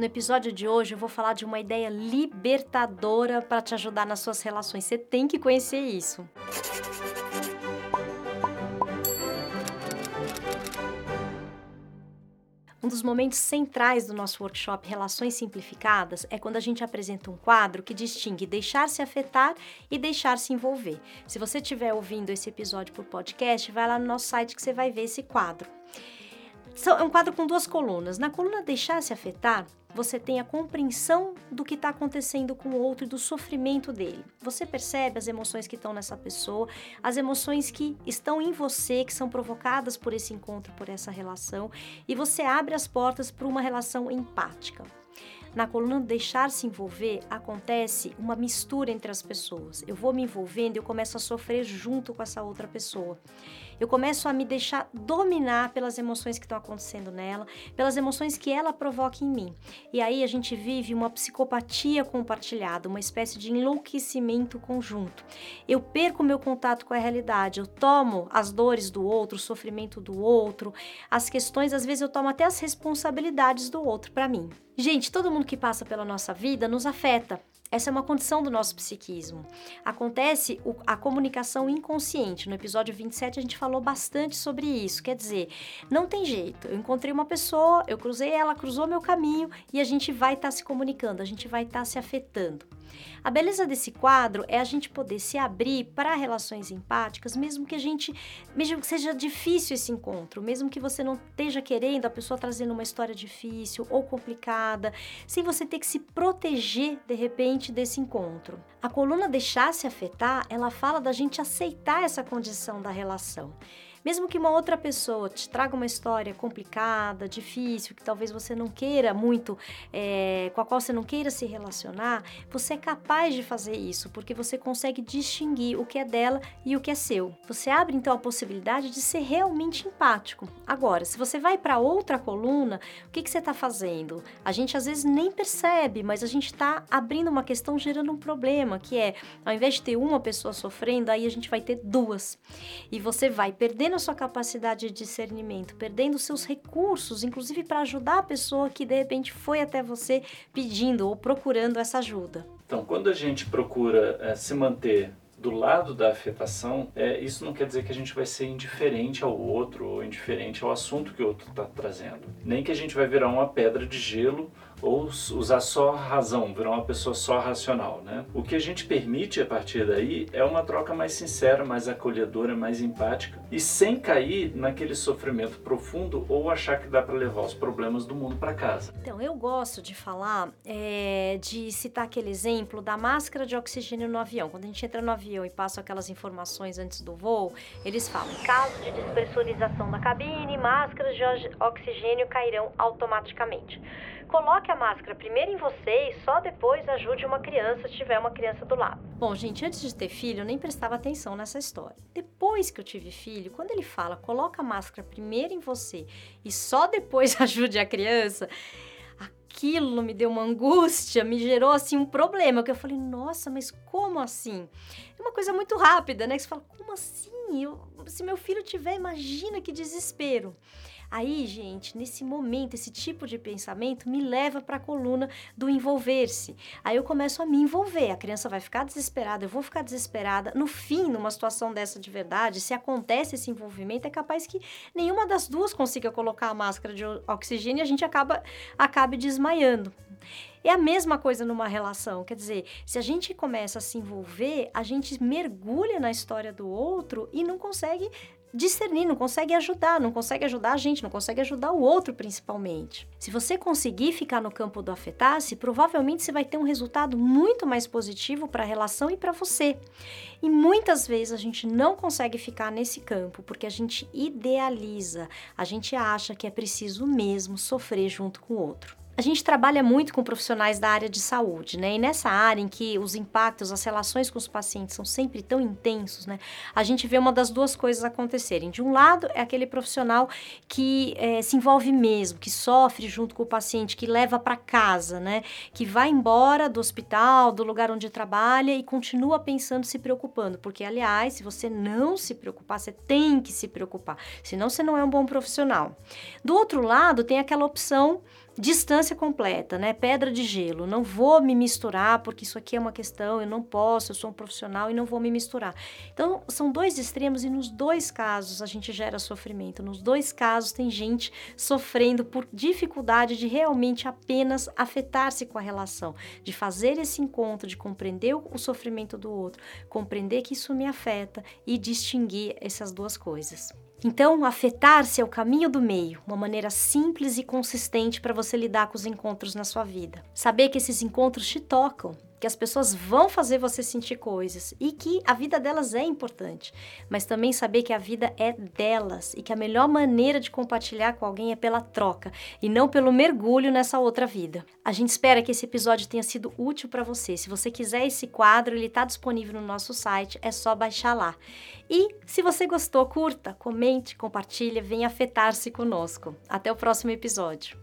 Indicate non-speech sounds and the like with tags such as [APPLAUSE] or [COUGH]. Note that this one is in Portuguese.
No episódio de hoje eu vou falar de uma ideia libertadora para te ajudar nas suas relações. Você tem que conhecer isso. Um dos momentos centrais do nosso workshop Relações Simplificadas é quando a gente apresenta um quadro que distingue deixar-se afetar e deixar-se envolver. Se você estiver ouvindo esse episódio por podcast, vai lá no nosso site que você vai ver esse quadro. É um quadro com duas colunas. Na coluna Deixar-se afetar, você tem a compreensão do que está acontecendo com o outro e do sofrimento dele. Você percebe as emoções que estão nessa pessoa, as emoções que estão em você, que são provocadas por esse encontro, por essa relação, e você abre as portas para uma relação empática. Na coluna deixar-se envolver, acontece uma mistura entre as pessoas. Eu vou me envolvendo e eu começo a sofrer junto com essa outra pessoa. Eu começo a me deixar dominar pelas emoções que estão acontecendo nela, pelas emoções que ela provoca em mim. E aí a gente vive uma psicopatia compartilhada, uma espécie de enlouquecimento conjunto. Eu perco meu contato com a realidade, eu tomo as dores do outro, o sofrimento do outro, as questões, às vezes eu tomo até as responsabilidades do outro para mim. Gente, todo mundo que passa pela nossa vida nos afeta. Essa é uma condição do nosso psiquismo. Acontece a comunicação inconsciente. No episódio 27 a gente falou bastante sobre isso. Quer dizer, não tem jeito. Eu encontrei uma pessoa, eu cruzei ela, cruzou meu caminho e a gente vai estar tá se comunicando, a gente vai estar tá se afetando. A beleza desse quadro é a gente poder se abrir para relações empáticas, mesmo que a gente, mesmo que seja difícil esse encontro, mesmo que você não esteja querendo a pessoa trazendo uma história difícil ou complicada, sem você ter que se proteger de repente desse encontro. A coluna deixar se afetar, ela fala da gente aceitar essa condição da relação. Mesmo que uma outra pessoa te traga uma história complicada, difícil, que talvez você não queira muito, é, com a qual você não queira se relacionar, você é capaz de fazer isso, porque você consegue distinguir o que é dela e o que é seu. Você abre então a possibilidade de ser realmente empático. Agora, se você vai para outra coluna, o que, que você está fazendo? A gente às vezes nem percebe, mas a gente está abrindo uma questão gerando um problema, que é, ao invés de ter uma pessoa sofrendo, aí a gente vai ter duas. E você vai perder perdendo a sua capacidade de discernimento, perdendo seus recursos, inclusive para ajudar a pessoa que de repente foi até você pedindo ou procurando essa ajuda. Então, quando a gente procura é, se manter do lado da afetação, é, isso não quer dizer que a gente vai ser indiferente ao outro ou indiferente ao assunto que o outro está trazendo. Nem que a gente vai virar uma pedra de gelo ou usar só razão, virar uma pessoa só racional, né? O que a gente permite a partir daí é uma troca mais sincera, mais acolhedora, mais empática e sem cair naquele sofrimento profundo ou achar que dá para levar os problemas do mundo para casa. Então, eu gosto de falar, é, de citar aquele exemplo da máscara de oxigênio no avião. Quando a gente entra no avião e passa aquelas informações antes do voo, eles falam: caso de despressurização da cabine, máscaras de oxigênio cairão automaticamente. Coloque a máscara primeiro em você e só depois ajude uma criança se tiver uma criança do lado. Bom, gente, antes de ter filho, eu nem prestava atenção nessa história. Depois que eu tive filho, quando ele fala, coloca a máscara primeiro em você e só depois [LAUGHS] ajude a criança, aquilo me deu uma angústia, me gerou assim um problema, que eu falei, nossa, mas como assim? É uma coisa muito rápida, né? Que você fala, como assim? Eu, se meu filho tiver, imagina que desespero. Aí, gente, nesse momento, esse tipo de pensamento me leva para a coluna do envolver-se. Aí eu começo a me envolver. A criança vai ficar desesperada, eu vou ficar desesperada. No fim, numa situação dessa de verdade, se acontece esse envolvimento, é capaz que nenhuma das duas consiga colocar a máscara de oxigênio e a gente acaba acabe desmaiando. É a mesma coisa numa relação, quer dizer, se a gente começa a se envolver, a gente mergulha na história do outro e não consegue discernir, não consegue ajudar, não consegue ajudar a gente, não consegue ajudar o outro principalmente. Se você conseguir ficar no campo do afetar-se, provavelmente você vai ter um resultado muito mais positivo para a relação e para você. E muitas vezes a gente não consegue ficar nesse campo porque a gente idealiza, a gente acha que é preciso mesmo sofrer junto com o outro. A gente trabalha muito com profissionais da área de saúde, né? E nessa área em que os impactos, as relações com os pacientes são sempre tão intensos, né? A gente vê uma das duas coisas acontecerem. De um lado, é aquele profissional que é, se envolve mesmo, que sofre junto com o paciente, que leva para casa, né? Que vai embora do hospital, do lugar onde trabalha e continua pensando, se preocupando. Porque, aliás, se você não se preocupar, você tem que se preocupar. Senão, você não é um bom profissional. Do outro lado, tem aquela opção distância completa, né? Pedra de gelo. Não vou me misturar porque isso aqui é uma questão, eu não posso, eu sou um profissional e não vou me misturar. Então, são dois extremos e nos dois casos a gente gera sofrimento. Nos dois casos tem gente sofrendo por dificuldade de realmente apenas afetar-se com a relação, de fazer esse encontro, de compreender o sofrimento do outro, compreender que isso me afeta e distinguir essas duas coisas. Então, afetar-se é o caminho do meio, uma maneira simples e consistente para você lidar com os encontros na sua vida. Saber que esses encontros te tocam, que as pessoas vão fazer você sentir coisas e que a vida delas é importante, mas também saber que a vida é delas e que a melhor maneira de compartilhar com alguém é pela troca e não pelo mergulho nessa outra vida. A gente espera que esse episódio tenha sido útil para você. Se você quiser esse quadro, ele está disponível no nosso site, é só baixar lá. E se você gostou, curta, comente, compartilhe, venha afetar-se conosco. Até o próximo episódio.